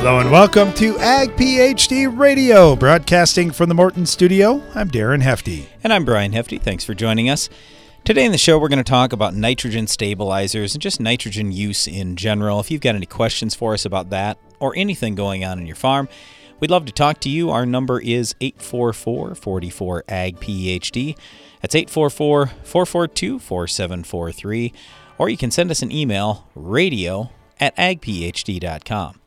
Hello and welcome to Ag PhD Radio, broadcasting from the Morton Studio. I'm Darren Hefty. And I'm Brian Hefty. Thanks for joining us. Today in the show, we're going to talk about nitrogen stabilizers and just nitrogen use in general. If you've got any questions for us about that or anything going on in your farm, we'd love to talk to you. Our number is 844 44 AG PhD. That's 844 442 4743. Or you can send us an email, radio at agphd.com.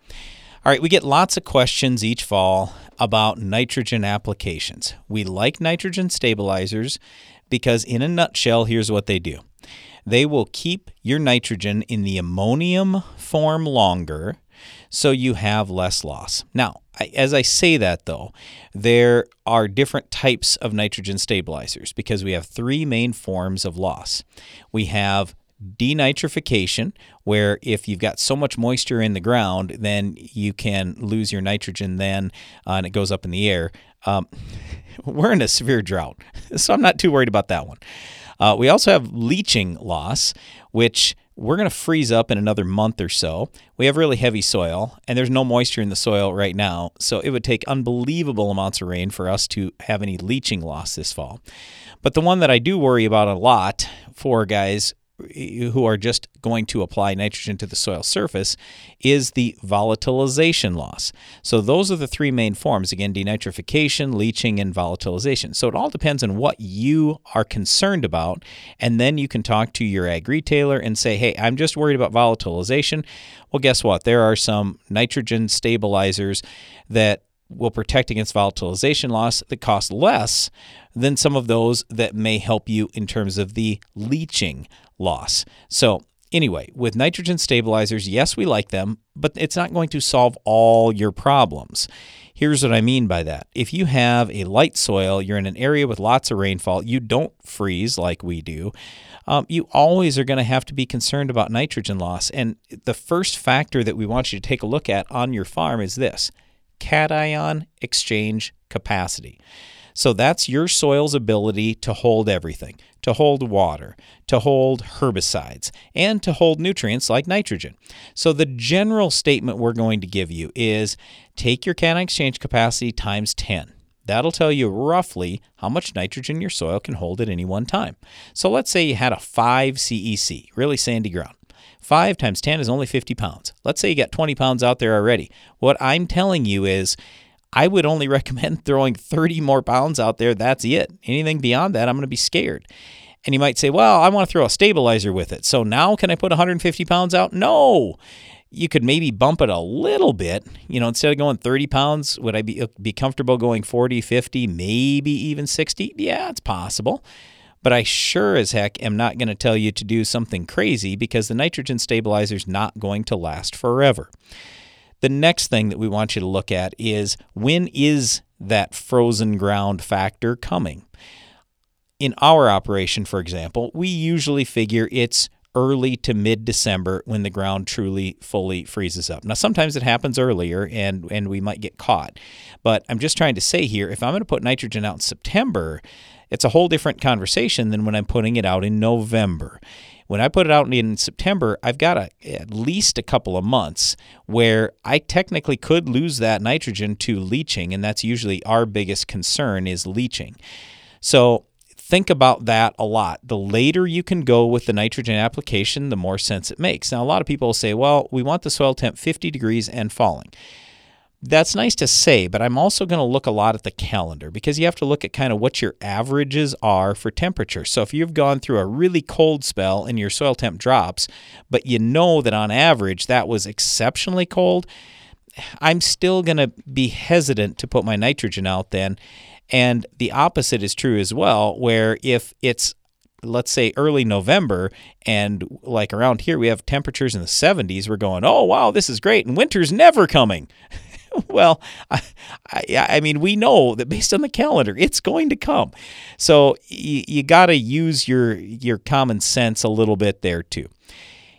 All right, we get lots of questions each fall about nitrogen applications. We like nitrogen stabilizers because, in a nutshell, here's what they do they will keep your nitrogen in the ammonium form longer so you have less loss. Now, as I say that though, there are different types of nitrogen stabilizers because we have three main forms of loss. We have denitrification, where if you've got so much moisture in the ground, then you can lose your nitrogen then uh, and it goes up in the air. Um, we're in a severe drought, so I'm not too worried about that one. Uh, we also have leaching loss, which we're going to freeze up in another month or so. We have really heavy soil, and there's no moisture in the soil right now, so it would take unbelievable amounts of rain for us to have any leaching loss this fall. But the one that I do worry about a lot for guys who are just going to apply nitrogen to the soil surface is the volatilization loss. So those are the three main forms again denitrification, leaching and volatilization. So it all depends on what you are concerned about and then you can talk to your ag retailer and say, "Hey, I'm just worried about volatilization." Well, guess what? There are some nitrogen stabilizers that will protect against volatilization loss that cost less than some of those that may help you in terms of the leaching loss. So, anyway, with nitrogen stabilizers, yes, we like them, but it's not going to solve all your problems. Here's what I mean by that. If you have a light soil, you're in an area with lots of rainfall, you don't freeze like we do, um, you always are going to have to be concerned about nitrogen loss. And the first factor that we want you to take a look at on your farm is this cation exchange capacity. So that's your soil's ability to hold everything, to hold water, to hold herbicides, and to hold nutrients like nitrogen. So the general statement we're going to give you is take your cation exchange capacity times 10. That'll tell you roughly how much nitrogen your soil can hold at any one time. So let's say you had a 5 CEC, really sandy ground. 5 times 10 is only 50 pounds. Let's say you got 20 pounds out there already. What I'm telling you is I would only recommend throwing 30 more pounds out there. That's it. Anything beyond that, I'm going to be scared. And you might say, well, I want to throw a stabilizer with it. So now can I put 150 pounds out? No. You could maybe bump it a little bit. You know, instead of going 30 pounds, would I be, uh, be comfortable going 40, 50, maybe even 60? Yeah, it's possible. But I sure as heck am not going to tell you to do something crazy because the nitrogen stabilizer is not going to last forever. The next thing that we want you to look at is when is that frozen ground factor coming? In our operation, for example, we usually figure it's early to mid December when the ground truly fully freezes up. Now, sometimes it happens earlier and, and we might get caught. But I'm just trying to say here if I'm going to put nitrogen out in September, it's a whole different conversation than when I'm putting it out in November. When I put it out in September, I've got a, at least a couple of months where I technically could lose that nitrogen to leaching, and that's usually our biggest concern is leaching. So think about that a lot. The later you can go with the nitrogen application, the more sense it makes. Now, a lot of people say, well, we want the soil temp 50 degrees and falling that's nice to say, but I'm also going to look a lot at the calendar because you have to look at kind of what your averages are for temperature. So if you've gone through a really cold spell and your soil temp drops, but you know that on average that was exceptionally cold, I'm still going to be hesitant to put my nitrogen out then. And the opposite is true as well, where if it's let's say early November, and like around here we have temperatures in the 70s, we're going, oh, wow, this is great. And winter's never coming. well, I, I, I, mean, we know that based on the calendar, it's going to come. So you, you got to use your your common sense a little bit there too.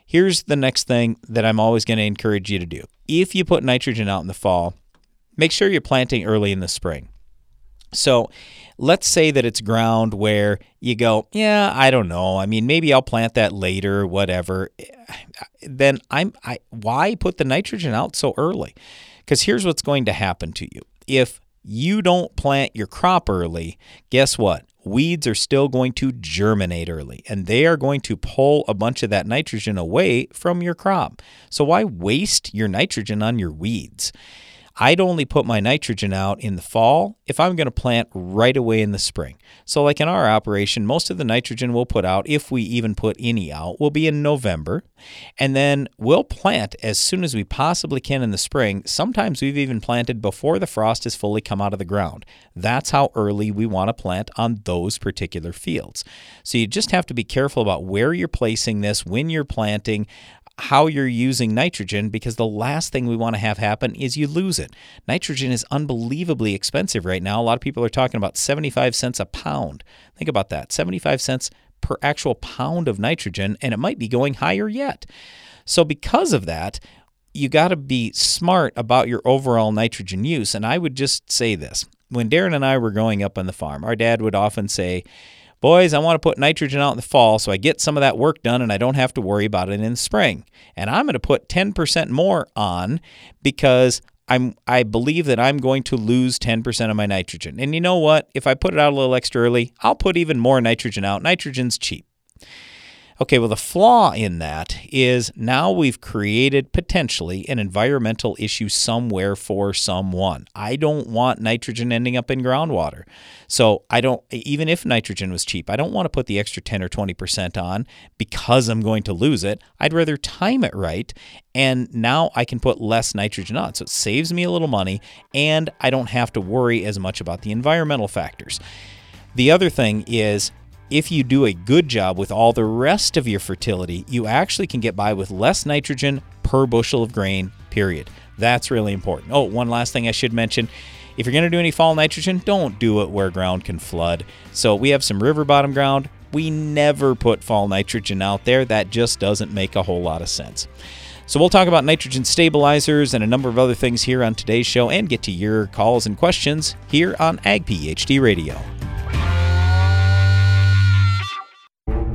Here's the next thing that I'm always going to encourage you to do. If you put nitrogen out in the fall, make sure you're planting early in the spring. So let's say that it's ground where you go, yeah, I don't know. I mean, maybe I'll plant that later, whatever. Eh, then I'm I why put the nitrogen out so early? Because here's what's going to happen to you. If you don't plant your crop early, guess what? Weeds are still going to germinate early and they are going to pull a bunch of that nitrogen away from your crop. So, why waste your nitrogen on your weeds? I'd only put my nitrogen out in the fall if I'm going to plant right away in the spring. So, like in our operation, most of the nitrogen we'll put out, if we even put any out, will be in November. And then we'll plant as soon as we possibly can in the spring. Sometimes we've even planted before the frost has fully come out of the ground. That's how early we want to plant on those particular fields. So, you just have to be careful about where you're placing this, when you're planting how you're using nitrogen because the last thing we want to have happen is you lose it. Nitrogen is unbelievably expensive right now. A lot of people are talking about 75 cents a pound. Think about that 75 cents per actual pound of nitrogen, and it might be going higher yet. So, because of that, you got to be smart about your overall nitrogen use. And I would just say this when Darren and I were growing up on the farm, our dad would often say, Boys, I want to put nitrogen out in the fall so I get some of that work done and I don't have to worry about it in the spring. And I'm going to put 10% more on because I'm I believe that I'm going to lose 10% of my nitrogen. And you know what? If I put it out a little extra early, I'll put even more nitrogen out. Nitrogen's cheap. Okay, well, the flaw in that is now we've created potentially an environmental issue somewhere for someone. I don't want nitrogen ending up in groundwater. So I don't, even if nitrogen was cheap, I don't want to put the extra 10 or 20% on because I'm going to lose it. I'd rather time it right. And now I can put less nitrogen on. So it saves me a little money and I don't have to worry as much about the environmental factors. The other thing is if you do a good job with all the rest of your fertility, you actually can get by with less nitrogen per bushel of grain, period. That's really important. Oh, one last thing I should mention. If you're going to do any fall nitrogen, don't do it where ground can flood. So we have some river bottom ground. We never put fall nitrogen out there. That just doesn't make a whole lot of sense. So we'll talk about nitrogen stabilizers and a number of other things here on today's show and get to your calls and questions here on Ag PhD Radio.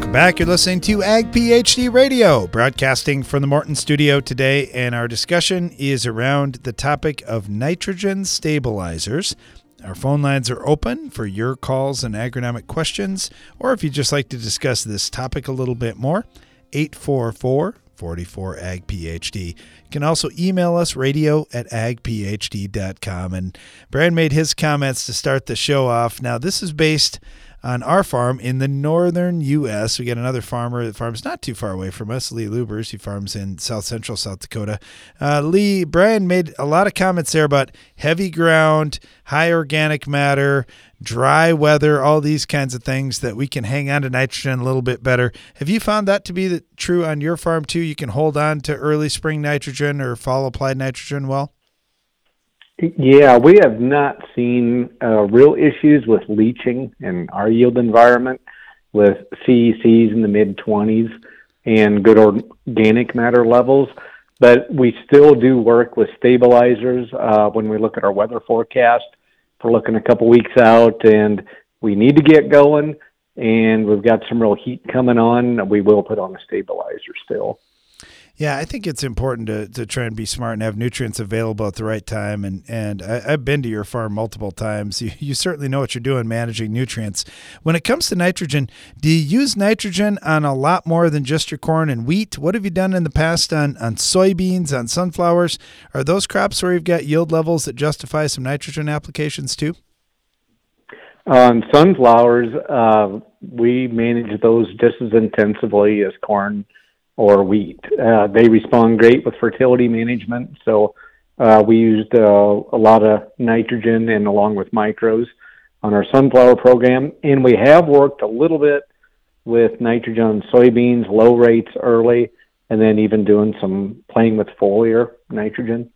Welcome back. You're listening to Ag PhD Radio, broadcasting from the Morton studio today, and our discussion is around the topic of nitrogen stabilizers. Our phone lines are open for your calls and agronomic questions, or if you'd just like to discuss this topic a little bit more, 844 44 Ag PhD. You can also email us radio at agphd.com. And Brian made his comments to start the show off. Now, this is based on our farm in the northern U.S. We got another farmer that farms not too far away from us, Lee Lubbers. He farms in south central South Dakota. Uh, Lee, Brian made a lot of comments there about heavy ground, high organic matter, dry weather, all these kinds of things that we can hang on to nitrogen a little bit better. Have you found that to be the, true on your farm too? You can hold on to early spring nitrogen or fall applied nitrogen well? Yeah, we have not seen uh, real issues with leaching in our yield environment with CECs in the mid 20s and good organic matter levels. But we still do work with stabilizers uh, when we look at our weather forecast. We're looking a couple weeks out, and we need to get going. And we've got some real heat coming on. We will put on a stabilizer still. Yeah, I think it's important to, to try and be smart and have nutrients available at the right time. And and I, have been to your farm multiple times. You, you certainly know what you're doing managing nutrients. When it comes to nitrogen, do you use nitrogen on a lot more than just your corn and wheat? What have you done in the past on, on soybeans, on sunflowers? Are those crops where you've got yield levels that justify some nitrogen applications too? On sunflowers, uh, we manage those just as intensively as corn or wheat. Uh, they respond great with fertility management. So uh, we used uh, a lot of nitrogen and along with micros on our sunflower program. And we have worked a little bit with nitrogen on soybeans, low rates early, and then even doing some playing with foliar nitrogen.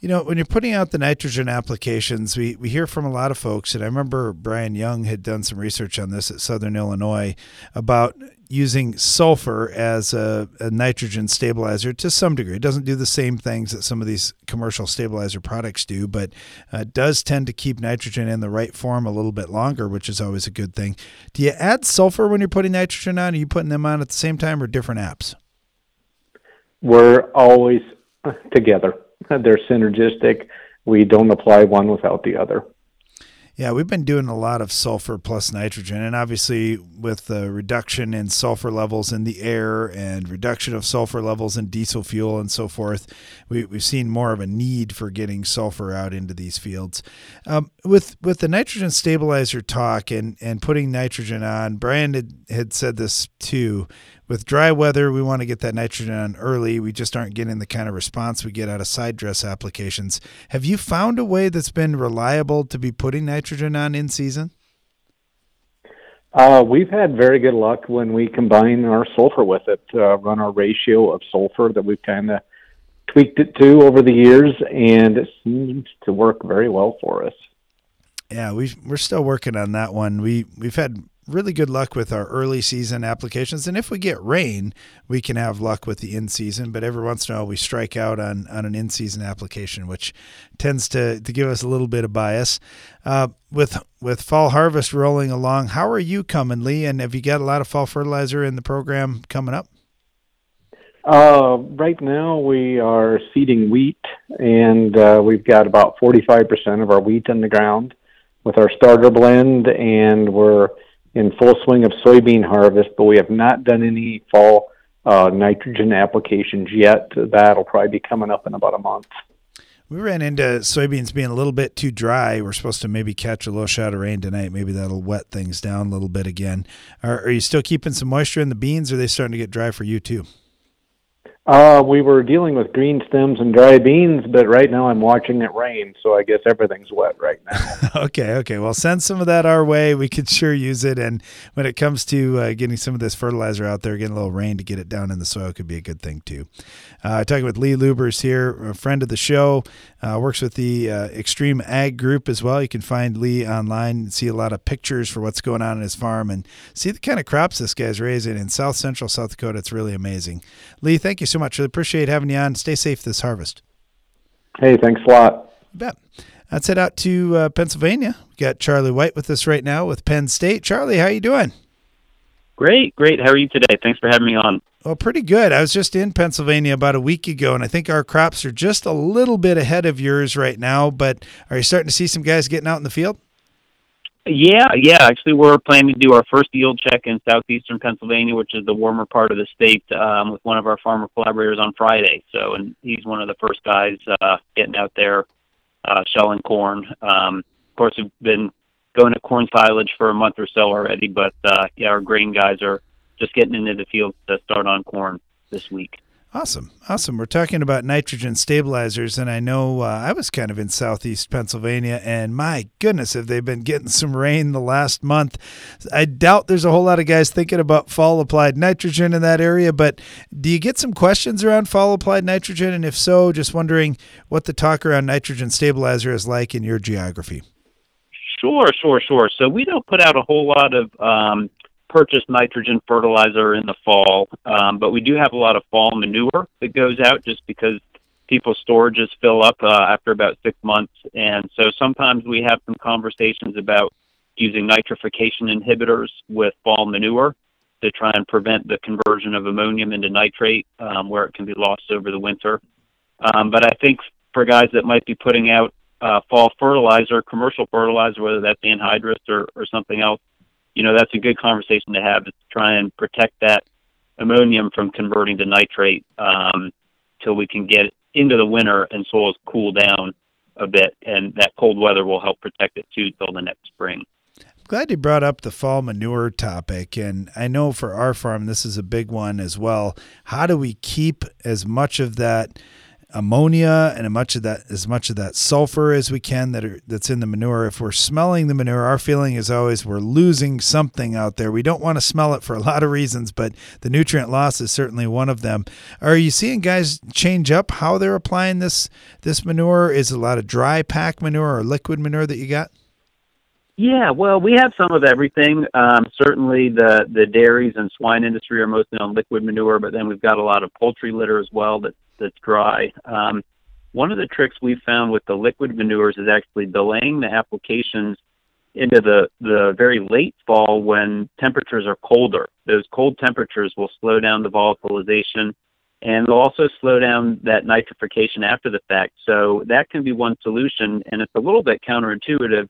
You know, when you're putting out the nitrogen applications, we, we hear from a lot of folks, and I remember Brian Young had done some research on this at Southern Illinois about using sulfur as a, a, nitrogen stabilizer to some degree. It doesn't do the same things that some of these commercial stabilizer products do, but uh, does tend to keep nitrogen in the right form a little bit longer, which is always a good thing. Do you add sulfur when you're putting nitrogen on? Are you putting them on at the same time or different apps? We're always together. They're synergistic. We don't apply one without the other. Yeah, we've been doing a lot of sulfur plus nitrogen, and obviously with the reduction in sulfur levels in the air and reduction of sulfur levels in diesel fuel and so forth, we, have seen more of a need for getting sulfur out into these fields. Um, with with the nitrogen stabilizer talk and and putting nitrogen on, Brian had, had said this too with dry weather, we want to get that nitrogen on early. We just aren't getting the kind of response we get out of side dress applications. Have you found a way that's been reliable to be putting nitrogen on in season? Uh, we've had very good luck when we combine our sulfur with it, uh, run our ratio of sulfur that we've kind of tweaked it to over the years, and it seems to work very well for us. Yeah, we we're still working on that one. We we've had really good luck with our early season applications. And if we get rain, we can have luck with the in season. But every once in a while, we strike out on, on an in season application, which tends to, to give us a little bit of bias. Uh, with with fall harvest rolling along, how are you coming, Lee? And have you got a lot of fall fertilizer in the program coming up? Uh, right now, we are seeding wheat, and uh, we've got about 45% of our wheat in the ground with our starter blend, and we're in full swing of soybean harvest, but we have not done any fall uh, nitrogen applications yet. That'll probably be coming up in about a month. We ran into soybeans being a little bit too dry. We're supposed to maybe catch a little shot of rain tonight. Maybe that'll wet things down a little bit again. Are, are you still keeping some moisture in the beans? Or are they starting to get dry for you too? Uh, we were dealing with green stems and dry beans, but right now I'm watching it rain, so I guess everything's wet right now. okay, okay. Well, send some of that our way. We could sure use it. And when it comes to uh, getting some of this fertilizer out there, getting a little rain to get it down in the soil could be a good thing too. Uh, talking with Lee Lubbers here, a friend of the show, uh, works with the uh, Extreme Ag Group as well. You can find Lee online, and see a lot of pictures for what's going on in his farm, and see the kind of crops this guy's raising in South Central South Dakota. It's really amazing. Lee, thank you so much. Really appreciate having you on. Stay safe this harvest. Hey, thanks a lot. You bet. Let's head out to uh, Pennsylvania. We got Charlie White with us right now with Penn State. Charlie, how you doing? Great, great. How are you today? Thanks for having me on. Well, pretty good. I was just in Pennsylvania about a week ago, and I think our crops are just a little bit ahead of yours right now. But are you starting to see some guys getting out in the field? Yeah, yeah. Actually, we're planning to do our first yield check in southeastern Pennsylvania, which is the warmer part of the state, um, with one of our farmer collaborators on Friday. So, and he's one of the first guys uh, getting out there uh, shelling corn. Um, of course, we've been going to corn silage for a month or so already. But uh, yeah, our grain guys are just getting into the field to start on corn this week. Awesome. Awesome. We're talking about nitrogen stabilizers, and I know uh, I was kind of in southeast Pennsylvania, and my goodness, have they been getting some rain the last month? I doubt there's a whole lot of guys thinking about fall applied nitrogen in that area, but do you get some questions around fall applied nitrogen? And if so, just wondering what the talk around nitrogen stabilizer is like in your geography. Sure, sure, sure. So we don't put out a whole lot of um, purchase nitrogen fertilizer in the fall, um, but we do have a lot of fall manure that goes out just because people's storages fill up uh, after about six months. And so sometimes we have some conversations about using nitrification inhibitors with fall manure to try and prevent the conversion of ammonium into nitrate um, where it can be lost over the winter. Um, but I think for guys that might be putting out uh, fall fertilizer, commercial fertilizer, whether that's anhydrous or, or something else, you know, that's a good conversation to have is to try and protect that ammonium from converting to nitrate um, till we can get into the winter and soils cool down a bit, and that cold weather will help protect it too till the next spring. I'm Glad you brought up the fall manure topic. And I know for our farm, this is a big one as well. How do we keep as much of that ammonia and much of that as much of that sulfur as we can that are that's in the manure. If we're smelling the manure, our feeling is always we're losing something out there. We don't want to smell it for a lot of reasons, but the nutrient loss is certainly one of them. Are you seeing guys change up how they're applying this this manure? Is a lot of dry pack manure or liquid manure that you got? Yeah, well, we have some of everything. Um, certainly, the the dairies and swine industry are mostly on liquid manure, but then we've got a lot of poultry litter as well that that's dry. Um, one of the tricks we've found with the liquid manures is actually delaying the applications into the, the very late fall when temperatures are colder. Those cold temperatures will slow down the volatilization and they'll also slow down that nitrification after the fact. So that can be one solution, and it's a little bit counterintuitive.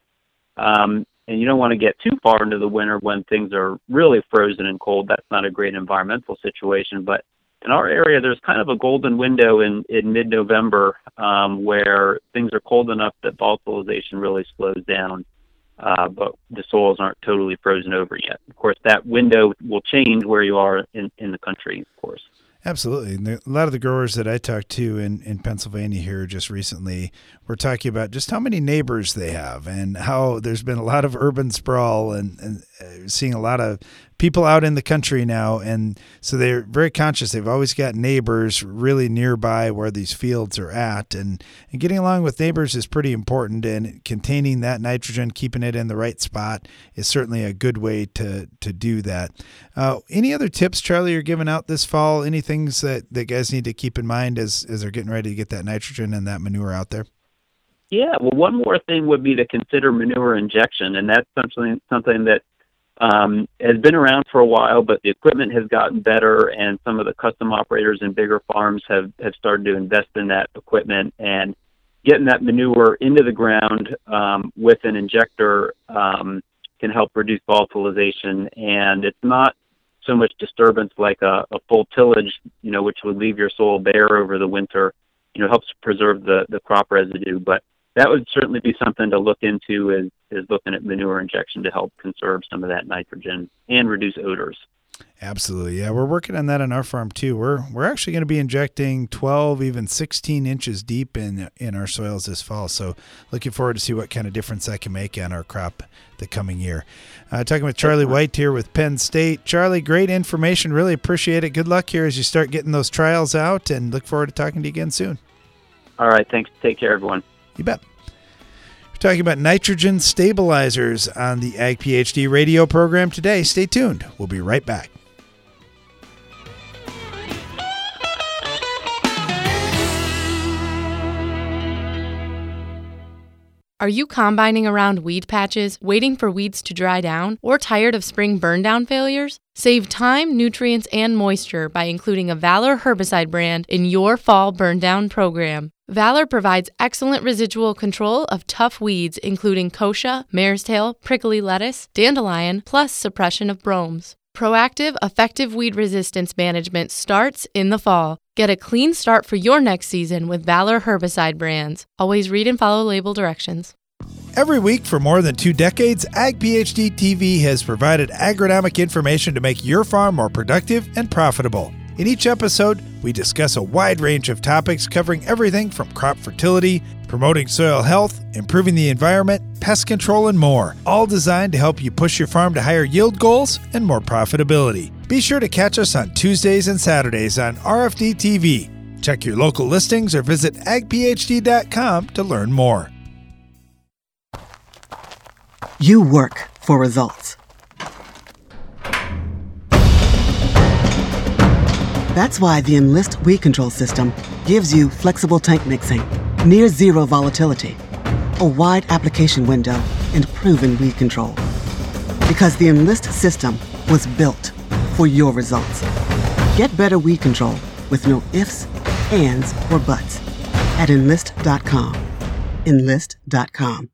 Um, and you don't want to get too far into the winter when things are really frozen and cold. That's not a great environmental situation. But in our area, there's kind of a golden window in, in mid November um, where things are cold enough that volatilization really slows down, uh, but the soils aren't totally frozen over yet. Of course, that window will change where you are in, in the country, of course. Absolutely. And a lot of the growers that I talked to in, in Pennsylvania here just recently were talking about just how many neighbors they have and how there's been a lot of urban sprawl and, and seeing a lot of people out in the country now. And so they're very conscious. They've always got neighbors really nearby where these fields are at. And, and getting along with neighbors is pretty important. And containing that nitrogen, keeping it in the right spot is certainly a good way to, to do that. Uh, any other tips, Charlie, you're giving out this fall? Any things that, that guys need to keep in mind as, as they're getting ready to get that nitrogen and that manure out there? Yeah, well, one more thing would be to consider manure injection, and that's something something that um, has been around for a while, but the equipment has gotten better, and some of the custom operators in bigger farms have, have started to invest in that equipment and getting that manure into the ground um, with an injector um, can help reduce volatilization, and it's not so much disturbance like a, a full tillage, you know, which would leave your soil bare over the winter. You know, helps preserve the the crop residue, but that would certainly be something to look into is is looking at manure injection to help conserve some of that nitrogen and reduce odors. Absolutely. Yeah, we're working on that on our farm too. We're we're actually going to be injecting 12 even 16 inches deep in in our soils this fall. So, looking forward to see what kind of difference that can make on our crop the coming year. Uh, talking with Charlie White here with Penn State. Charlie, great information. Really appreciate it. Good luck here as you start getting those trials out and look forward to talking to you again soon. All right, thanks. Take care everyone. You bet. We're talking about nitrogen stabilizers on the Ag PhD radio program today. Stay tuned. We'll be right back. Are you combining around weed patches, waiting for weeds to dry down, or tired of spring burndown failures? Save time, nutrients, and moisture by including a Valor herbicide brand in your fall burndown program. Valor provides excellent residual control of tough weeds, including kochia, mare's tail, prickly lettuce, dandelion, plus suppression of bromes. Proactive, effective weed resistance management starts in the fall. Get a clean start for your next season with Valor herbicide brands. Always read and follow label directions. Every week for more than two decades, Ag PhD TV has provided agronomic information to make your farm more productive and profitable. In each episode, we discuss a wide range of topics covering everything from crop fertility, promoting soil health, improving the environment, pest control, and more, all designed to help you push your farm to higher yield goals and more profitability. Be sure to catch us on Tuesdays and Saturdays on RFD TV. Check your local listings or visit agphd.com to learn more. You work for results. That's why the Enlist weed control system gives you flexible tank mixing, near zero volatility, a wide application window, and proven weed control. Because the Enlist system was built for your results. Get better weed control with no ifs, ands, or buts at enlist.com. Enlist.com.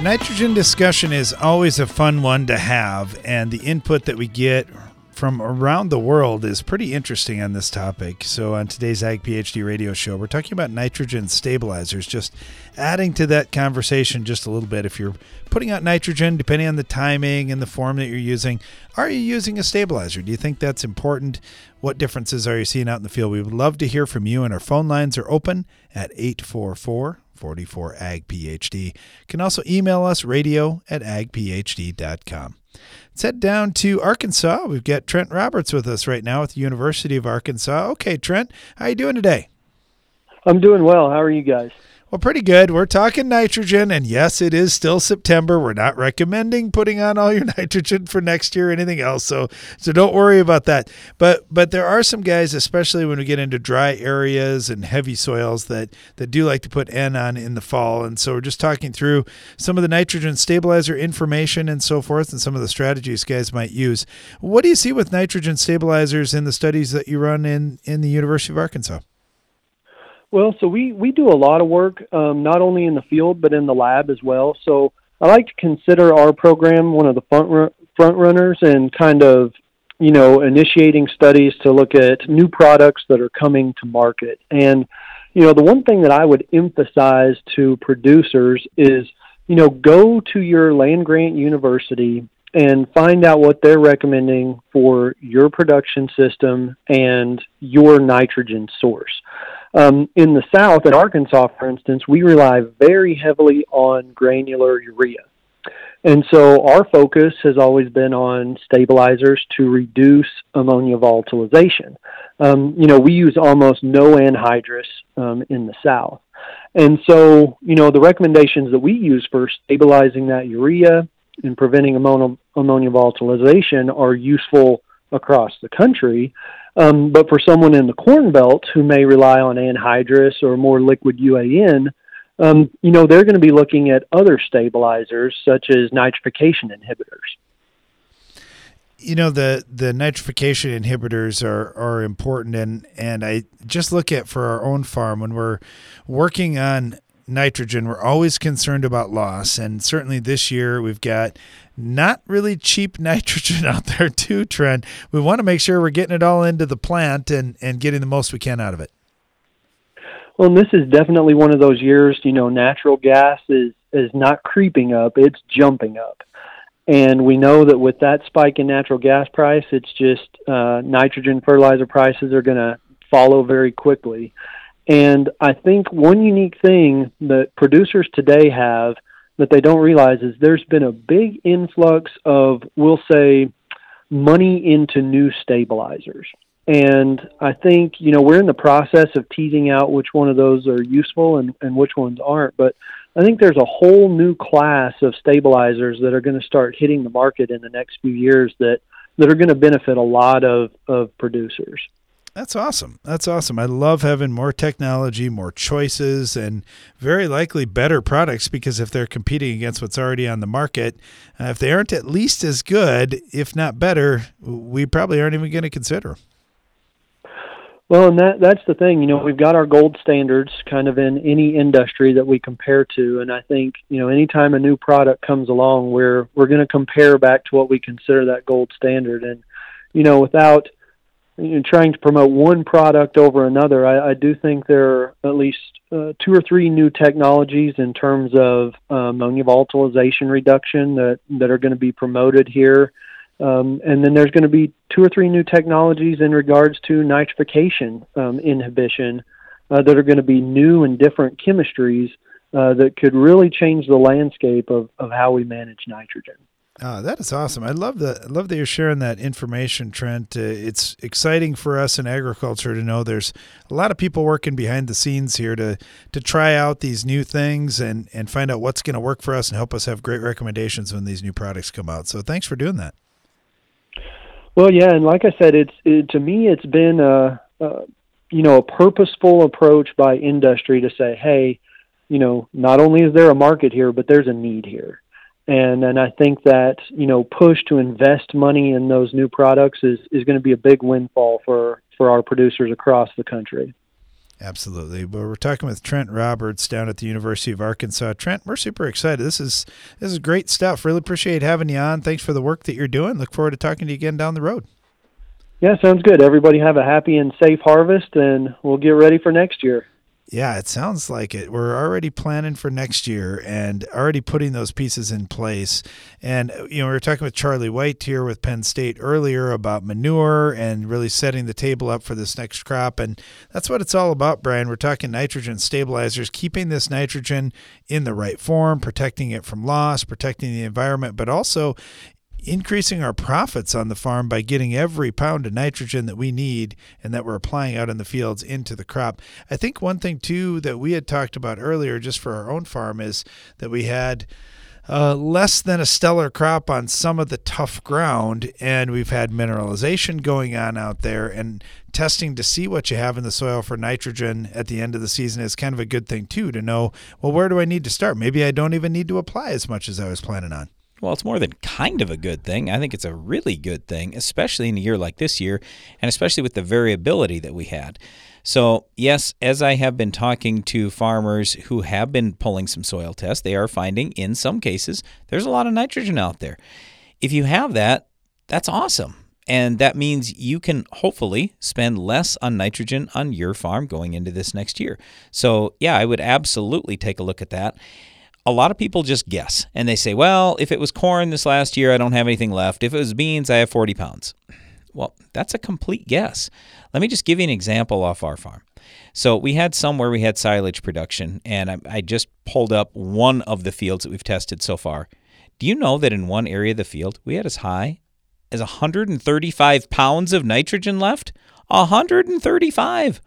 The nitrogen discussion is always a fun one to have, and the input that we get from around the world is pretty interesting on this topic. So, on today's Ag PhD radio show, we're talking about nitrogen stabilizers, just adding to that conversation just a little bit. If you're putting out nitrogen, depending on the timing and the form that you're using, are you using a stabilizer? Do you think that's important? What differences are you seeing out in the field? We would love to hear from you, and our phone lines are open at 844 44 Ag PhD. You can also email us radio at agphd.com. Let's head down to Arkansas. We've got Trent Roberts with us right now at the University of Arkansas. Okay, Trent, how are you doing today? I'm doing well. How are you guys? Well, pretty good. We're talking nitrogen, and yes, it is still September. We're not recommending putting on all your nitrogen for next year or anything else, so so don't worry about that. But but there are some guys, especially when we get into dry areas and heavy soils, that that do like to put N on in the fall, and so we're just talking through some of the nitrogen stabilizer information and so forth, and some of the strategies guys might use. What do you see with nitrogen stabilizers in the studies that you run in in the University of Arkansas? Well, so we we do a lot of work, um, not only in the field but in the lab as well. So I like to consider our program one of the front run, front runners and kind of you know initiating studies to look at new products that are coming to market. And you know the one thing that I would emphasize to producers is you know go to your land grant university and find out what they're recommending for your production system and your nitrogen source. Um, in the South, in Arkansas, for instance, we rely very heavily on granular urea. And so our focus has always been on stabilizers to reduce ammonia volatilization. Um, you know, we use almost no anhydrous um, in the South. And so, you know, the recommendations that we use for stabilizing that urea and preventing ammonia, ammonia volatilization are useful across the country. Um, but for someone in the Corn Belt who may rely on anhydrous or more liquid UAN, um, you know, they're going to be looking at other stabilizers such as nitrification inhibitors. you know the the nitrification inhibitors are are important and and I just look at for our own farm when we're working on nitrogen. We're always concerned about loss and certainly this year we've got not really cheap nitrogen out there too Trent. We want to make sure we're getting it all into the plant and and getting the most we can out of it. Well this is definitely one of those years you know natural gas is is not creeping up it's jumping up. And we know that with that spike in natural gas price, it's just uh, nitrogen fertilizer prices are going to follow very quickly. And I think one unique thing that producers today have that they don't realize is there's been a big influx of, we'll say, money into new stabilizers. And I think, you know, we're in the process of teasing out which one of those are useful and, and which ones aren't. But I think there's a whole new class of stabilizers that are going to start hitting the market in the next few years that that are going to benefit a lot of of producers. That's awesome. That's awesome. I love having more technology, more choices, and very likely better products because if they're competing against what's already on the market, uh, if they aren't at least as good, if not better, we probably aren't even going to consider. Well, and that that's the thing. You know, we've got our gold standards kind of in any industry that we compare to, and I think you know, anytime a new product comes along, we're we're going to compare back to what we consider that gold standard, and you know, without trying to promote one product over another, I, I do think there are at least uh, two or three new technologies in terms of uh, ammonia volatilization reduction that that are going to be promoted here. Um, and then there's going to be two or three new technologies in regards to nitrification um, inhibition uh, that are going to be new and different chemistries uh, that could really change the landscape of, of how we manage nitrogen. Oh, that is awesome. I love that. I love that you're sharing that information, Trent. Uh, it's exciting for us in agriculture to know there's a lot of people working behind the scenes here to to try out these new things and and find out what's going to work for us and help us have great recommendations when these new products come out. So thanks for doing that. Well, yeah, and like I said, it's it, to me, it's been a, a you know a purposeful approach by industry to say, hey, you know, not only is there a market here, but there's a need here, and and I think that you know push to invest money in those new products is is going to be a big windfall for for our producers across the country. Absolutely. But we're talking with Trent Roberts down at the University of Arkansas. Trent, we're super excited. This is this is great stuff. Really appreciate having you on. Thanks for the work that you're doing. Look forward to talking to you again down the road. Yeah, sounds good. Everybody have a happy and safe harvest and we'll get ready for next year. Yeah, it sounds like it. We're already planning for next year and already putting those pieces in place. And, uh, you know, we were talking with Charlie White here with Penn State earlier about manure and really setting the table up for this next crop. And that's what it's all about, Brian. We're talking nitrogen stabilizers, keeping this nitrogen in the right form, protecting it from loss, protecting the environment, but also increasing our profits on the farm by getting every pound of nitrogen that we need and that we're applying out in the fields into the crop. I think one thing too that we had talked about earlier just for our own farm is that we had uh, less than a stellar crop on some of the tough ground, and we've had mineralization going on out there. And testing to see what you have in the soil for nitrogen at the end of the season is kind of a good thing too to know. Well, where do I need to start? Maybe I don't even need to apply as much as I was planning on. Well, it's more than kind of a good thing. I think it's a really good thing, especially in a year like this year, and especially with the variability that we had. So, yes, as I have been talking to farmers who have been pulling some soil tests, they are finding in some cases there's a lot of nitrogen out there. If you have that, that's awesome. And that means you can hopefully spend less on nitrogen on your farm going into this next year. So, yeah, I would absolutely take a look at that a lot of people just guess and they say, well, if it was corn this last year, I don't have anything left. If it was beans, I have 40 pounds. Well, that's a complete guess. Let me just give you an example off our farm. So we had some where we had silage production, and I, I just pulled up one of the fields that we've tested so far. Do you know that in one area of the field we had as high as 135 pounds of nitrogen left? 135.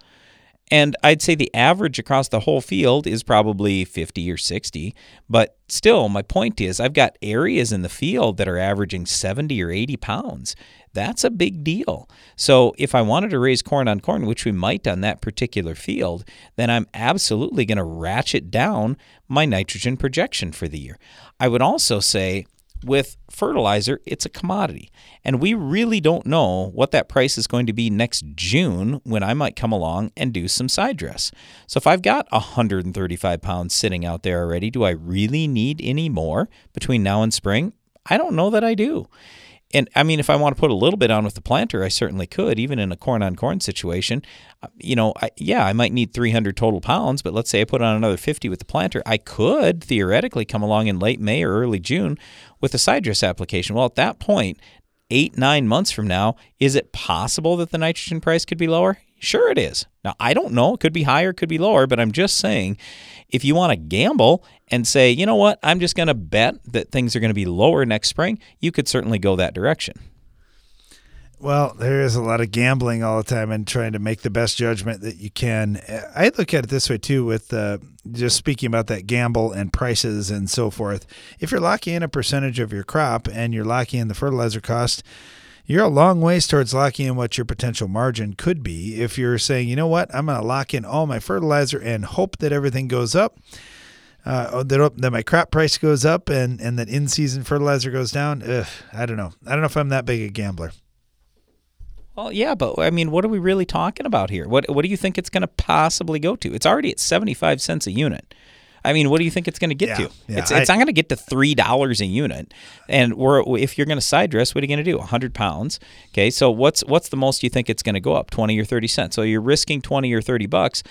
And I'd say the average across the whole field is probably 50 or 60. But still, my point is, I've got areas in the field that are averaging 70 or 80 pounds. That's a big deal. So if I wanted to raise corn on corn, which we might on that particular field, then I'm absolutely going to ratchet down my nitrogen projection for the year. I would also say, with fertilizer, it's a commodity. And we really don't know what that price is going to be next June when I might come along and do some side dress. So if I've got 135 pounds sitting out there already, do I really need any more between now and spring? I don't know that I do. And I mean, if I want to put a little bit on with the planter, I certainly could, even in a corn on corn situation. Uh, you know, I, yeah, I might need 300 total pounds, but let's say I put on another 50 with the planter. I could theoretically come along in late May or early June with a side dress application. Well, at that point, eight, nine months from now, is it possible that the nitrogen price could be lower? Sure, it is. Now, I don't know. It could be higher, it could be lower, but I'm just saying if you want to gamble and say, you know what, I'm just going to bet that things are going to be lower next spring, you could certainly go that direction. Well, there is a lot of gambling all the time and trying to make the best judgment that you can. I look at it this way too, with uh, just speaking about that gamble and prices and so forth. If you're locking in a percentage of your crop and you're locking in the fertilizer cost, you're a long ways towards locking in what your potential margin could be. If you're saying, you know what, I'm going to lock in all my fertilizer and hope that everything goes up. Uh, that, that my crop price goes up and, and that in season fertilizer goes down. Ugh, I don't know. I don't know if I'm that big a gambler. Well, yeah, but I mean, what are we really talking about here? What what do you think it's going to possibly go to? It's already at 75 cents a unit. I mean, what do you think it's going to get yeah, to? Yeah, it's it's I, not going to get to three dollars a unit. And we're if you're going to side dress, what are you going to do? hundred pounds. Okay, so what's what's the most you think it's going to go up? Twenty or thirty cents. So you're risking twenty or thirty bucks.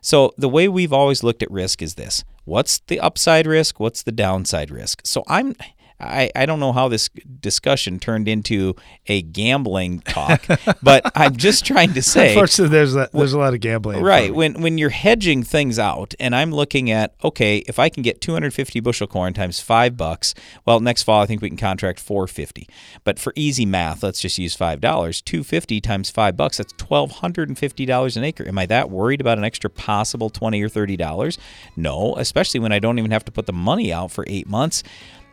So the way we've always looked at risk is this: what's the upside risk? What's the downside risk? So I'm I, I don't know how this discussion turned into a gambling talk, but I'm just trying to say. Unfortunately, there's a, there's a lot of gambling. Right. When when you're hedging things out, and I'm looking at okay, if I can get 250 bushel corn times five bucks, well, next fall I think we can contract 450. But for easy math, let's just use five dollars. 250 times five bucks, that's 1,250 dollars an acre. Am I that worried about an extra possible 20 or 30 dollars? No, especially when I don't even have to put the money out for eight months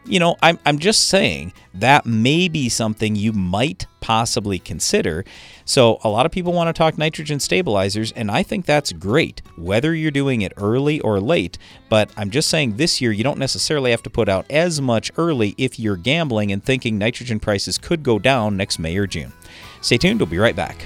you know, I'm, I'm just saying that may be something you might possibly consider. So, a lot of people want to talk nitrogen stabilizers, and I think that's great, whether you're doing it early or late. But I'm just saying this year, you don't necessarily have to put out as much early if you're gambling and thinking nitrogen prices could go down next May or June. Stay tuned, we'll be right back.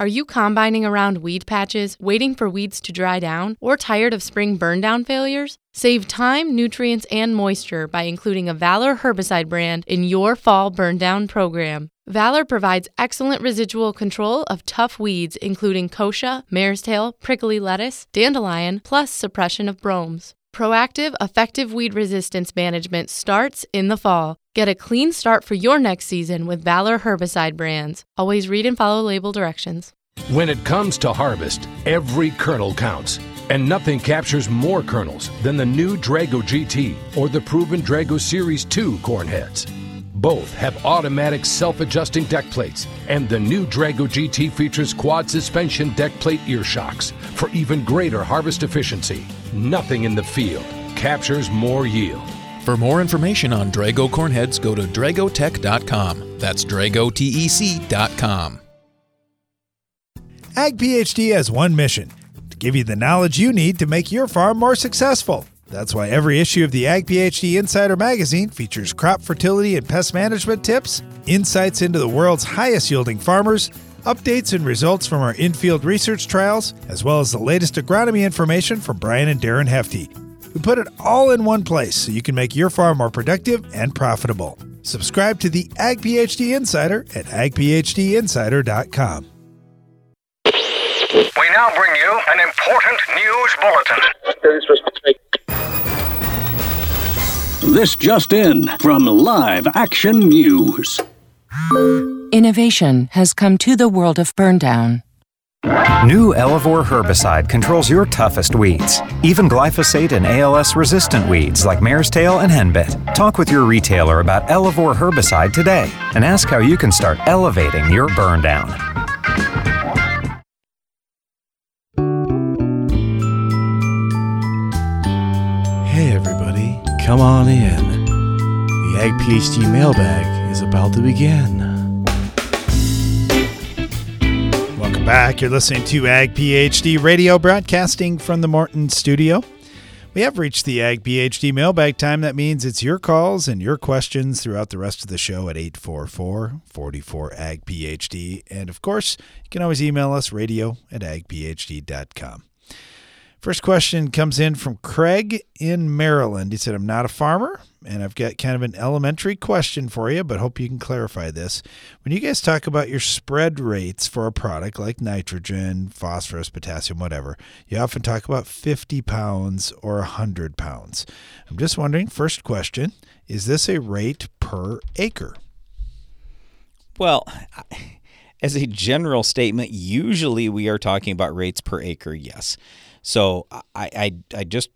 Are you combining around weed patches, waiting for weeds to dry down, or tired of spring burndown failures? Save time, nutrients, and moisture by including a Valor herbicide brand in your fall burndown program. Valor provides excellent residual control of tough weeds, including kochia, mare's tail, prickly lettuce, dandelion, plus suppression of bromes. Proactive, effective weed resistance management starts in the fall. Get a clean start for your next season with Valor herbicide brands. Always read and follow label directions. When it comes to harvest, every kernel counts. And nothing captures more kernels than the new Drago GT or the proven Drago Series 2 corn heads. Both have automatic self adjusting deck plates, and the new Drago GT features quad suspension deck plate ear shocks for even greater harvest efficiency. Nothing in the field captures more yield. For more information on Drago cornheads, go to dragotec.com. That's dragotec.com. Ag PhD has one mission to give you the knowledge you need to make your farm more successful. That's why every issue of the Ag PhD Insider magazine features crop fertility and pest management tips, insights into the world's highest yielding farmers, updates and results from our in-field research trials, as well as the latest agronomy information from Brian and Darren Hefty. We put it all in one place so you can make your farm more productive and profitable. Subscribe to the Ag PhD Insider at agphdinsider.com. We now bring you an important news bulletin. This just in from Live Action News. Innovation has come to the world of burndown. New Elevore herbicide controls your toughest weeds, even glyphosate and ALS resistant weeds like mare's tail and henbit. Talk with your retailer about Elevore herbicide today and ask how you can start elevating your burn down. Hey everybody, come on in. The Ag PhD mailbag is about to begin. Back. You're listening to Ag PhD radio broadcasting from the Morton studio. We have reached the Ag PhD mailbag time. That means it's your calls and your questions throughout the rest of the show at 844 44 Ag PhD. And of course, you can always email us radio at agphd.com. First question comes in from Craig in Maryland. He said, I'm not a farmer, and I've got kind of an elementary question for you, but hope you can clarify this. When you guys talk about your spread rates for a product like nitrogen, phosphorus, potassium, whatever, you often talk about 50 pounds or 100 pounds. I'm just wondering, first question, is this a rate per acre? Well, as a general statement, usually we are talking about rates per acre, yes. So I, I, I just,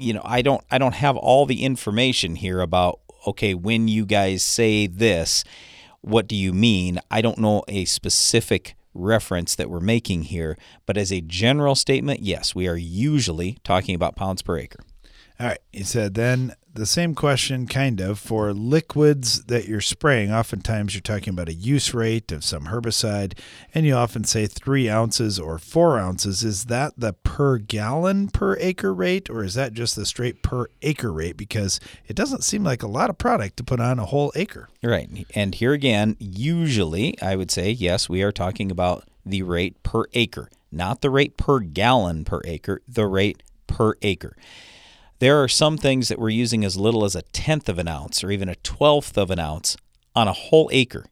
you know, I don't, I don't have all the information here about okay, when you guys say this, what do you mean? I don't know a specific reference that we're making here, but as a general statement, yes, we are usually talking about pounds per acre. All right. He said then the same question, kind of, for liquids that you're spraying. Oftentimes you're talking about a use rate of some herbicide, and you often say three ounces or four ounces. Is that the per gallon per acre rate, or is that just the straight per acre rate? Because it doesn't seem like a lot of product to put on a whole acre. Right. And here again, usually I would say, yes, we are talking about the rate per acre, not the rate per gallon per acre, the rate per acre. There are some things that we're using as little as a tenth of an ounce or even a twelfth of an ounce on a whole acre.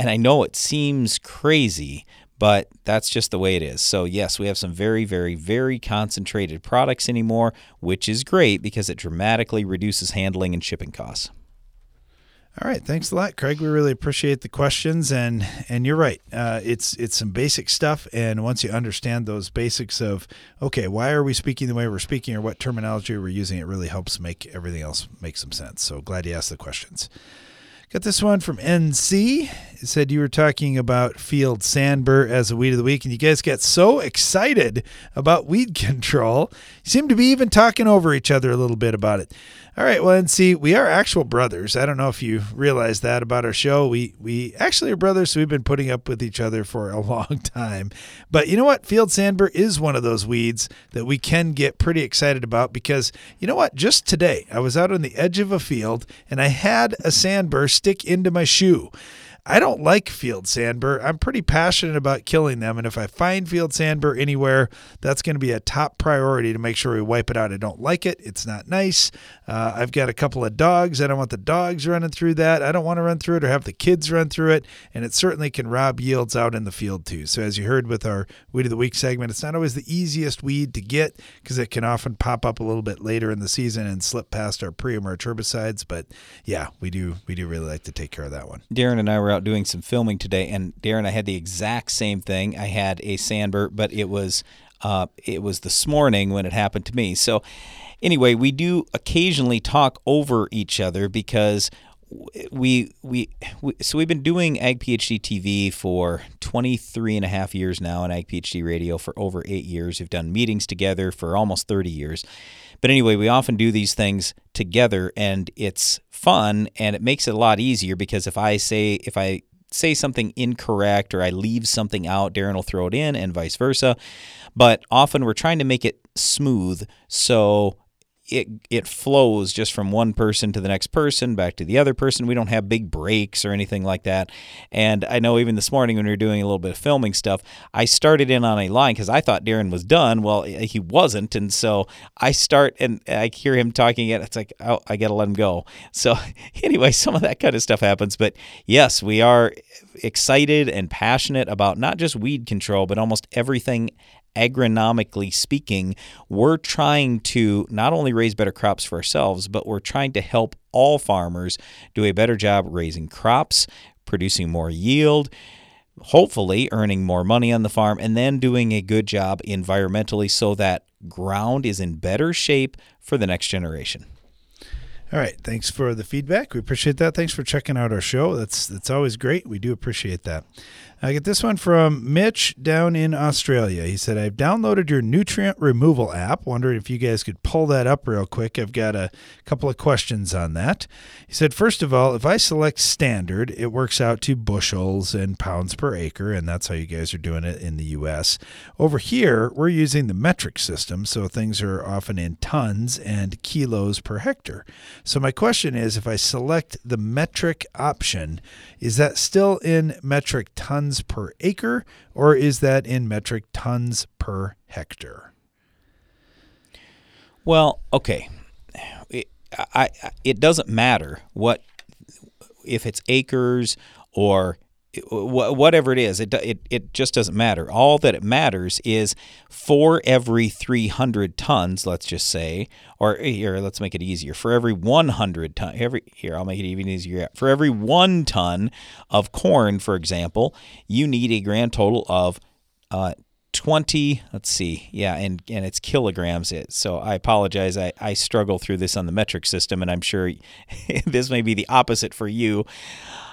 And I know it seems crazy, but that's just the way it is. So, yes, we have some very, very, very concentrated products anymore, which is great because it dramatically reduces handling and shipping costs. All right, thanks a lot, Craig. We really appreciate the questions, and and you're right. Uh, it's it's some basic stuff, and once you understand those basics of okay, why are we speaking the way we're speaking, or what terminology we're using, it really helps make everything else make some sense. So glad you asked the questions. Got this one from NC. It said you were talking about field sandbur as a weed of the week, and you guys got so excited about weed control. You seem to be even talking over each other a little bit about it. All right, well, and see, we are actual brothers. I don't know if you realize that about our show. We we actually are brothers, so we've been putting up with each other for a long time. But you know what? Field sandbur is one of those weeds that we can get pretty excited about because you know what? Just today, I was out on the edge of a field and I had a sandbur stick into my shoe. I don't like field sandbur. I'm pretty passionate about killing them. And if I find field sandbur anywhere, that's going to be a top priority to make sure we wipe it out. I don't like it. It's not nice. Uh, I've got a couple of dogs. I don't want the dogs running through that. I don't want to run through it or have the kids run through it. And it certainly can rob yields out in the field too. So, as you heard with our Weed of the Week segment, it's not always the easiest weed to get because it can often pop up a little bit later in the season and slip past our pre-emerge herbicides. But yeah, we do we do really like to take care of that one. Darren and I were out doing some filming today, and Darren, I had the exact same thing. I had a sandbur, but it was uh, it was this morning when it happened to me. So anyway, we do occasionally talk over each other because we, we, we so we've been doing ag phd tv for 23 and a half years now and ag phd radio for over eight years we've done meetings together for almost 30 years but anyway we often do these things together and it's fun and it makes it a lot easier because if i say if i say something incorrect or I leave something out, Darren will throw it in and vice versa. But often we're trying to make it smooth. So it it flows just from one person to the next person back to the other person. We don't have big breaks or anything like that. And I know even this morning when we were doing a little bit of filming stuff, I started in on a line because I thought Darren was done. Well, he wasn't, and so I start and I hear him talking. And it's like, oh, I gotta let him go. So anyway, some of that kind of stuff happens. But yes, we are excited and passionate about not just weed control, but almost everything agronomically speaking, we're trying to not only raise better crops for ourselves, but we're trying to help all farmers do a better job raising crops, producing more yield, hopefully earning more money on the farm, and then doing a good job environmentally so that ground is in better shape for the next generation. All right. Thanks for the feedback. We appreciate that. Thanks for checking out our show. That's that's always great. We do appreciate that. I get this one from Mitch down in Australia. He said, I've downloaded your nutrient removal app. Wondering if you guys could pull that up real quick. I've got a couple of questions on that. He said, First of all, if I select standard, it works out to bushels and pounds per acre, and that's how you guys are doing it in the US. Over here, we're using the metric system, so things are often in tons and kilos per hectare. So my question is if I select the metric option, is that still in metric tons per acre or is that in metric tons per hectare? Well, okay. It, I, it doesn't matter what if it's acres or whatever it is, it, it, it just doesn't matter. All that it matters is for every 300 tons, let's just say, or here, let's make it easier. For every 100 ton, every here, I'll make it even easier. For every one ton of corn, for example, you need a grand total of uh, 20 let's see yeah and and it's kilograms it so i apologize i i struggle through this on the metric system and i'm sure this may be the opposite for you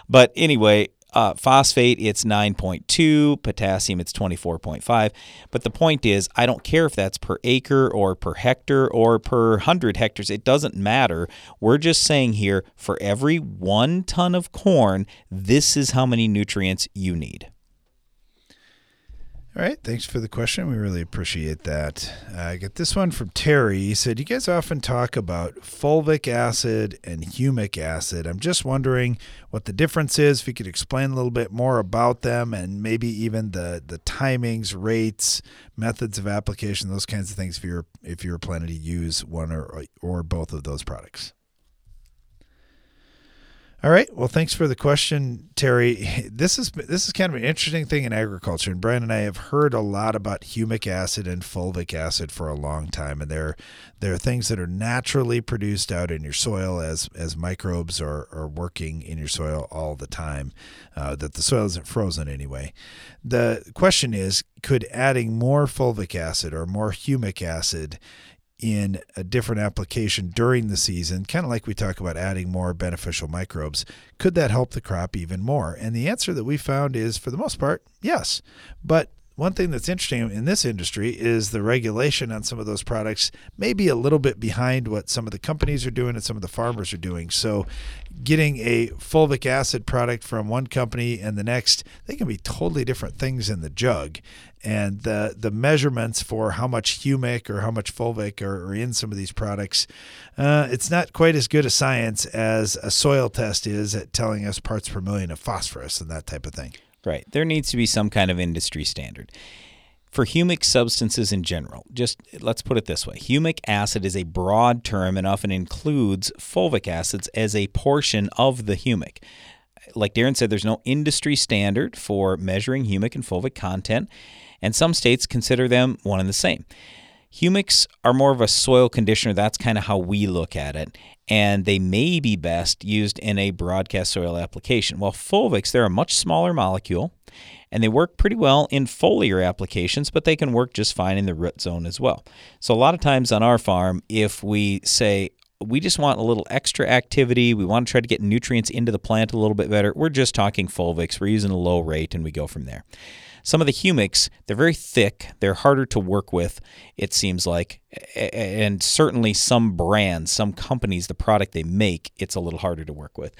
but anyway uh, phosphate, it's 9.2. Potassium, it's 24.5. But the point is, I don't care if that's per acre or per hectare or per 100 hectares. It doesn't matter. We're just saying here for every one ton of corn, this is how many nutrients you need. All right. Thanks for the question. We really appreciate that. I get this one from Terry. He said, You guys often talk about fulvic acid and humic acid. I'm just wondering what the difference is. If you could explain a little bit more about them and maybe even the, the timings, rates, methods of application, those kinds of things if you're if you're planning to use one or or both of those products. All right. Well, thanks for the question, Terry. This is this is kind of an interesting thing in agriculture, and Brian and I have heard a lot about humic acid and fulvic acid for a long time, and they're they're things that are naturally produced out in your soil as as microbes are, are working in your soil all the time. Uh, that the soil isn't frozen anyway. The question is, could adding more fulvic acid or more humic acid in a different application during the season, kind of like we talk about adding more beneficial microbes, could that help the crop even more? And the answer that we found is for the most part, yes. But one thing that's interesting in this industry is the regulation on some of those products may be a little bit behind what some of the companies are doing and some of the farmers are doing. So, getting a fulvic acid product from one company and the next, they can be totally different things in the jug. And the the measurements for how much humic or how much fulvic are, are in some of these products, uh, it's not quite as good a science as a soil test is at telling us parts per million of phosphorus and that type of thing. Right. There needs to be some kind of industry standard. For humic substances in general, just let's put it this way humic acid is a broad term and often includes fulvic acids as a portion of the humic. Like Darren said, there's no industry standard for measuring humic and fulvic content, and some states consider them one and the same. Humics are more of a soil conditioner. That's kind of how we look at it. And they may be best used in a broadcast soil application. While fulvics, they're a much smaller molecule and they work pretty well in foliar applications, but they can work just fine in the root zone as well. So, a lot of times on our farm, if we say, we just want a little extra activity. We want to try to get nutrients into the plant a little bit better. We're just talking fulvics. We're using a low rate and we go from there. Some of the humics, they're very thick, they're harder to work with, it seems like. And certainly some brands, some companies, the product they make, it's a little harder to work with.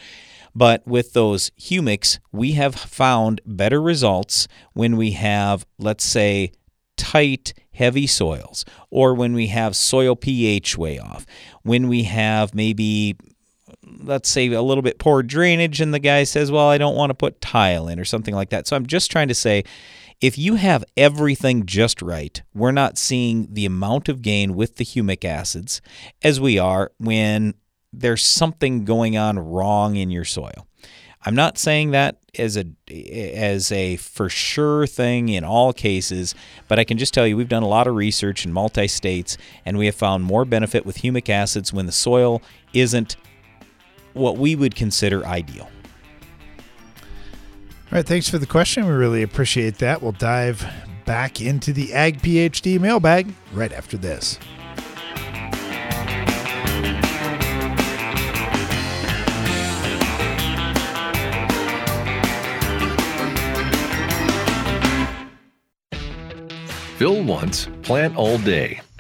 But with those humics, we have found better results when we have, let's say, tight, heavy soils, or when we have soil pH way off, when we have maybe let's say a little bit poor drainage and the guy says, "Well, I don't want to put tile in" or something like that. So I'm just trying to say if you have everything just right, we're not seeing the amount of gain with the humic acids as we are when there's something going on wrong in your soil. I'm not saying that as a as a for sure thing in all cases, but I can just tell you we've done a lot of research in multi states and we have found more benefit with humic acids when the soil isn't what we would consider ideal. All right, thanks for the question. We really appreciate that. We'll dive back into the Ag PhD mailbag right after this. Fill once, plant all day.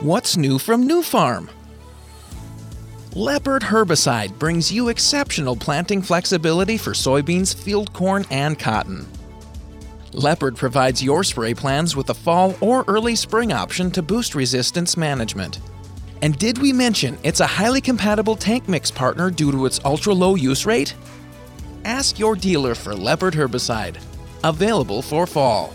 What's new from Nufarm? Leopard herbicide brings you exceptional planting flexibility for soybeans, field corn, and cotton. Leopard provides your spray plans with a fall or early spring option to boost resistance management. And did we mention it's a highly compatible tank mix partner due to its ultra low use rate? Ask your dealer for Leopard herbicide. Available for fall.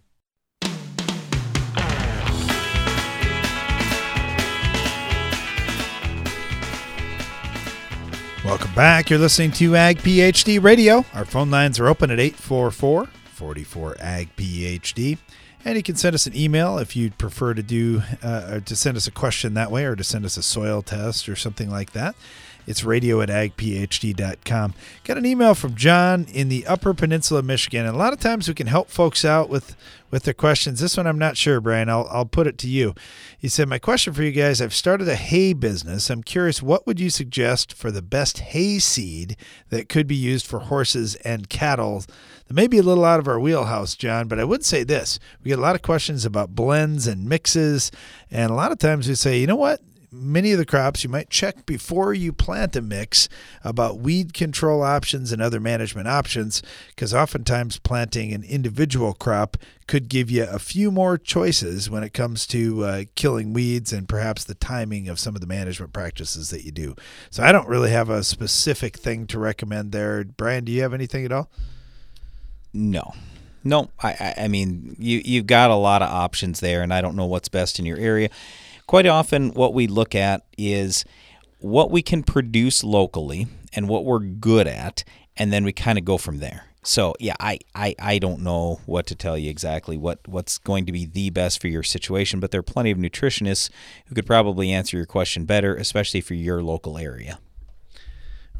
Welcome back. You're listening to Ag PhD Radio. Our phone lines are open at 844 44 Ag PhD. And you can send us an email if you'd prefer to do uh, to send us a question that way or to send us a soil test or something like that. It's radio at agphd.com. Got an email from John in the Upper Peninsula of Michigan. And a lot of times we can help folks out with, with their questions. This one I'm not sure, Brian. I'll, I'll put it to you. He said, My question for you guys I've started a hay business. I'm curious, what would you suggest for the best hay seed that could be used for horses and cattle? That may be a little out of our wheelhouse, John, but I would say this. We get a lot of questions about blends and mixes. And a lot of times we say, you know what? Many of the crops, you might check before you plant a mix about weed control options and other management options, because oftentimes planting an individual crop could give you a few more choices when it comes to uh, killing weeds and perhaps the timing of some of the management practices that you do. So I don't really have a specific thing to recommend there. Brian, do you have anything at all? No. No, I, I mean you you've got a lot of options there, and I don't know what's best in your area. Quite often, what we look at is what we can produce locally and what we're good at, and then we kind of go from there. So yeah, I, I, I don't know what to tell you exactly what, what's going to be the best for your situation, but there are plenty of nutritionists who could probably answer your question better, especially for your local area.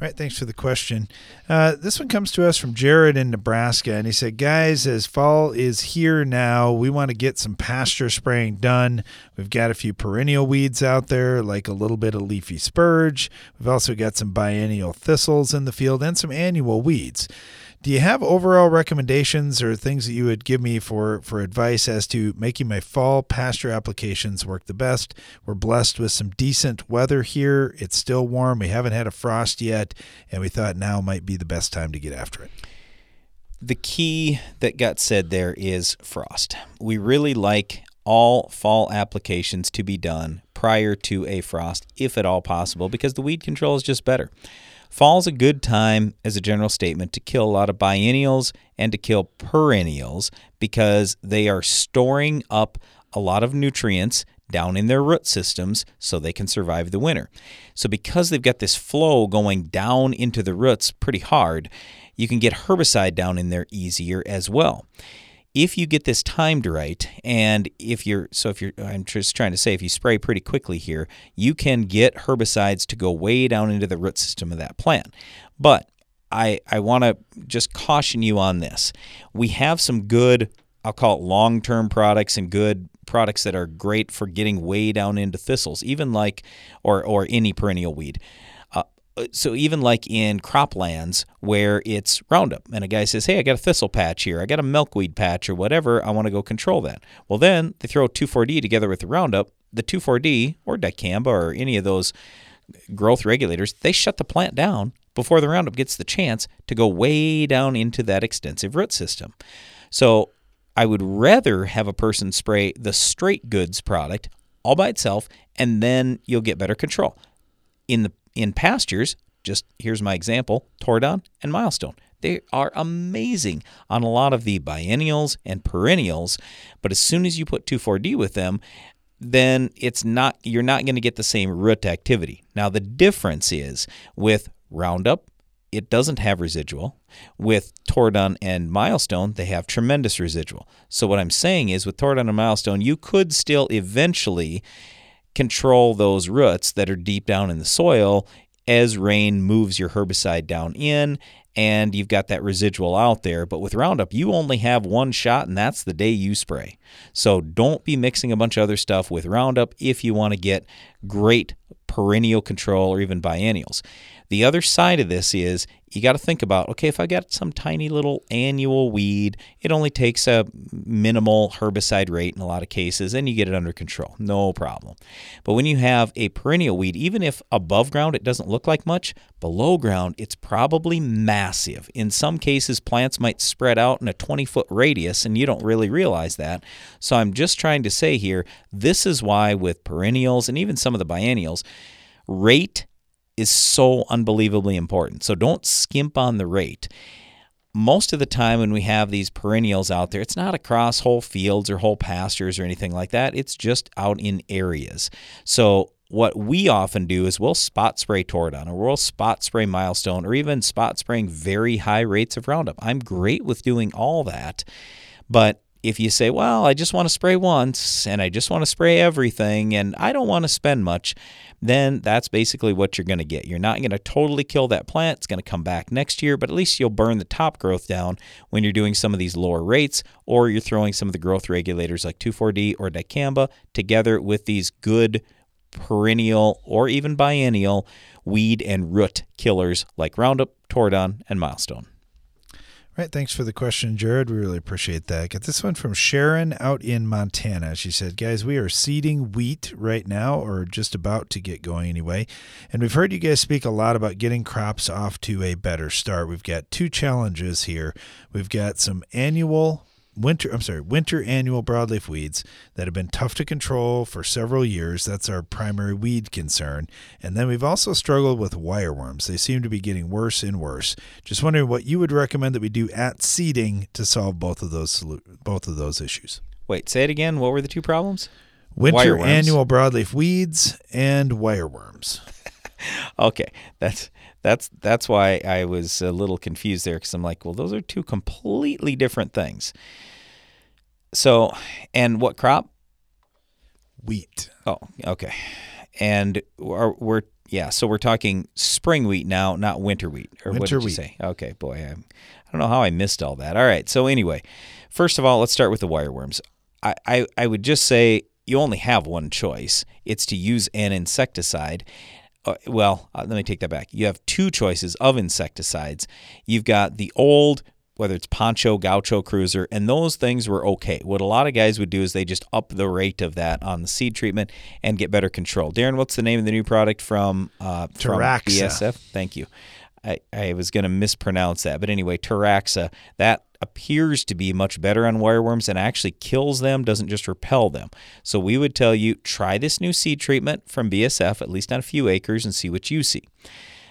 All right, thanks for the question. Uh, this one comes to us from Jared in Nebraska, and he said, "Guys, as fall is here now, we want to get some pasture spraying done. We've got a few perennial weeds out there, like a little bit of leafy spurge. We've also got some biennial thistles in the field and some annual weeds." Do you have overall recommendations or things that you would give me for, for advice as to making my fall pasture applications work the best? We're blessed with some decent weather here. It's still warm. We haven't had a frost yet, and we thought now might be the best time to get after it. The key that got said there is frost. We really like all fall applications to be done prior to a frost, if at all possible, because the weed control is just better. Fall's a good time, as a general statement, to kill a lot of biennials and to kill perennials because they are storing up a lot of nutrients down in their root systems so they can survive the winter. So, because they've got this flow going down into the roots pretty hard, you can get herbicide down in there easier as well if you get this timed right and if you're so if you're i'm just trying to say if you spray pretty quickly here you can get herbicides to go way down into the root system of that plant. But i i want to just caution you on this. We have some good i'll call it long-term products and good products that are great for getting way down into thistles even like or or any perennial weed so even like in croplands where it's Roundup and a guy says, "Hey, I got a thistle patch here. I got a milkweed patch or whatever. I want to go control that." Well, then they throw 2,4-D together with the Roundup. The 2,4-D or dicamba or any of those growth regulators, they shut the plant down before the Roundup gets the chance to go way down into that extensive root system. So I would rather have a person spray the straight goods product all by itself, and then you'll get better control. In the in pastures, just here's my example Tordon and Milestone. They are amazing on a lot of the biennials and perennials, but as soon as you put 2,4-D with them, then it's not you're not going to get the same root activity. Now the difference is with Roundup, it doesn't have residual. With Tordon and Milestone, they have tremendous residual. So what I'm saying is with Tordon and Milestone, you could still eventually control those roots that are deep down in the soil as rain moves your herbicide down in and you've got that residual out there. But with Roundup, you only have one shot, and that's the day you spray. So don't be mixing a bunch of other stuff with Roundup if you want to get great perennial control or even biennials. The other side of this is you got to think about okay, if I got some tiny little annual weed, it only takes a minimal herbicide rate in a lot of cases and you get it under control. No problem. But when you have a perennial weed, even if above ground it doesn't look like much, below ground it's probably massive. In some cases, plants might spread out in a 20 foot radius and you don't really realize that. So I'm just trying to say here this is why with perennials and even some of the biennials, rate is so unbelievably important. So don't skimp on the rate. Most of the time, when we have these perennials out there, it's not across whole fields or whole pastures or anything like that. It's just out in areas. So, what we often do is we'll spot spray Tordon or we'll spot spray Milestone or even spot spraying very high rates of Roundup. I'm great with doing all that. But if you say, well, I just want to spray once and I just want to spray everything and I don't want to spend much, then that's basically what you're going to get. You're not going to totally kill that plant. It's going to come back next year, but at least you'll burn the top growth down when you're doing some of these lower rates or you're throwing some of the growth regulators like 2,4-D or dicamba together with these good perennial or even biennial weed and root killers like Roundup, Tordon, and Milestone. Right, thanks for the question, Jared. We really appreciate that. Get this one from Sharon out in Montana. She said, Guys, we are seeding wheat right now, or just about to get going anyway. And we've heard you guys speak a lot about getting crops off to a better start. We've got two challenges here. We've got some annual winter I'm sorry, winter annual broadleaf weeds that have been tough to control for several years. That's our primary weed concern. And then we've also struggled with wireworms. They seem to be getting worse and worse. Just wondering what you would recommend that we do at seeding to solve both of those both of those issues. Wait, say it again. What were the two problems? Winter wireworms. annual broadleaf weeds and wireworms. okay, that's that's that's why I was a little confused there because I'm like, well, those are two completely different things. So, and what crop? Wheat. Oh, okay. And we're, we're yeah, so we're talking spring wheat now, not winter wheat. Or winter what did wheat. you say? Okay, boy, I, I don't know how I missed all that. All right, so anyway, first of all, let's start with the wireworms. I, I, I would just say you only have one choice. It's to use an insecticide uh, well, uh, let me take that back. You have two choices of insecticides. You've got the old, whether it's Poncho, Gaucho, Cruiser, and those things were okay. What a lot of guys would do is they just up the rate of that on the seed treatment and get better control. Darren, what's the name of the new product from, uh, from BASF? Thank you. I, I was going to mispronounce that, but anyway, Teraxxa. That appears to be much better on wireworms and actually kills them, doesn't just repel them. So we would tell you try this new seed treatment from BSF, at least on a few acres, and see what you see.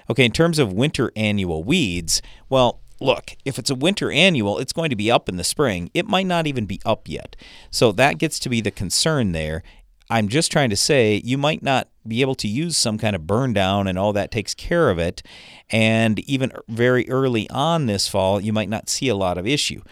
Okay, in terms of winter annual weeds, well, look, if it's a winter annual, it's going to be up in the spring. It might not even be up yet. So that gets to be the concern there. I'm just trying to say you might not be able to use some kind of burn down and all that takes care of it. And even very early on this fall, you might not see a lot of issue.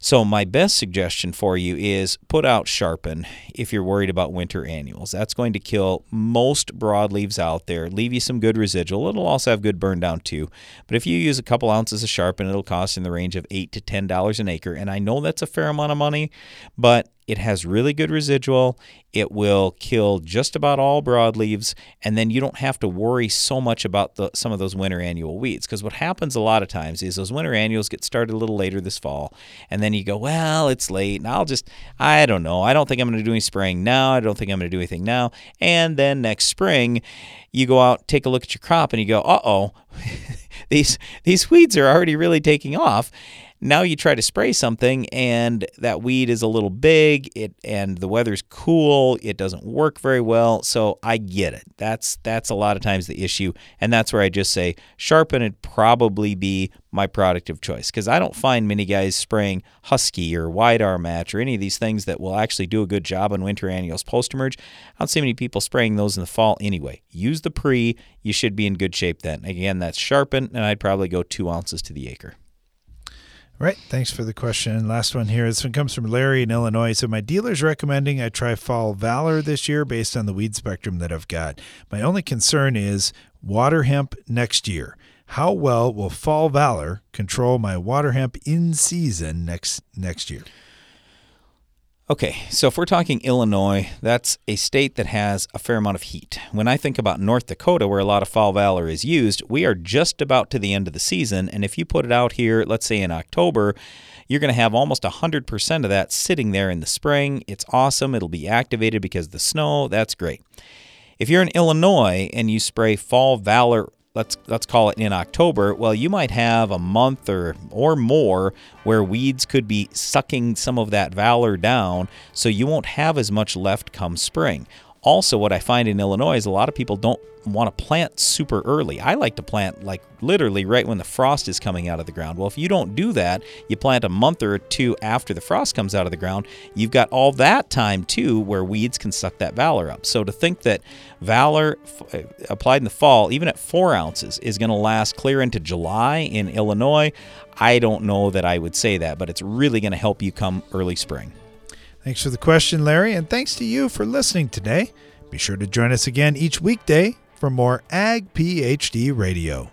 So, my best suggestion for you is put out Sharpen if you're worried about winter annuals. That's going to kill most broadleaves out there, leave you some good residual. It'll also have good burn down too. But if you use a couple ounces of Sharpen, it'll cost in the range of 8 to $10 an acre. And I know that's a fair amount of money, but it has really good residual. It will kill just about all broadleaves, and then you don't have to worry so much about the, some of those winter annual weeds. Because what happens a lot of times is those winter annuals get started a little later this fall, and then you go, well, it's late, and I'll just, I don't know, I don't think I'm going to do any spraying now. I don't think I'm going to do anything now. And then next spring, you go out, take a look at your crop, and you go, uh oh, these these weeds are already really taking off now you try to spray something and that weed is a little big, it and the weather's cool, it doesn't work very well. So I get it. That's that's a lot of times the issue, and that's where I just say sharpen would probably be my product of choice because I don't find many guys spraying Huskie or WideARmatch or any of these things that will actually do a good job on winter annuals post emerge. I don't see many people spraying those in the fall anyway. Use the pre, you should be in good shape then. Again, that's sharpen, and I'd probably go two ounces to the acre. Right. Thanks for the question. Last one here. This one comes from Larry in Illinois. So my dealer's recommending I try Fall Valor this year based on the weed spectrum that I've got. My only concern is water hemp next year. How well will Fall Valor control my water hemp in season next next year? Okay, so if we're talking Illinois, that's a state that has a fair amount of heat. When I think about North Dakota, where a lot of fall valor is used, we are just about to the end of the season. And if you put it out here, let's say in October, you're going to have almost 100% of that sitting there in the spring. It's awesome. It'll be activated because the snow. That's great. If you're in Illinois and you spray fall valor let's let's call it in October, well, you might have a month or or more where weeds could be sucking some of that valor down, so you won't have as much left come spring. Also, what I find in Illinois is a lot of people don't want to plant super early. I like to plant like literally right when the frost is coming out of the ground. Well, if you don't do that, you plant a month or two after the frost comes out of the ground, you've got all that time too where weeds can suck that valor up. So to think that valor f- uh, applied in the fall, even at four ounces, is going to last clear into July in Illinois, I don't know that I would say that, but it's really going to help you come early spring. Thanks for the question, Larry, and thanks to you for listening today. Be sure to join us again each weekday for more Ag PhD Radio.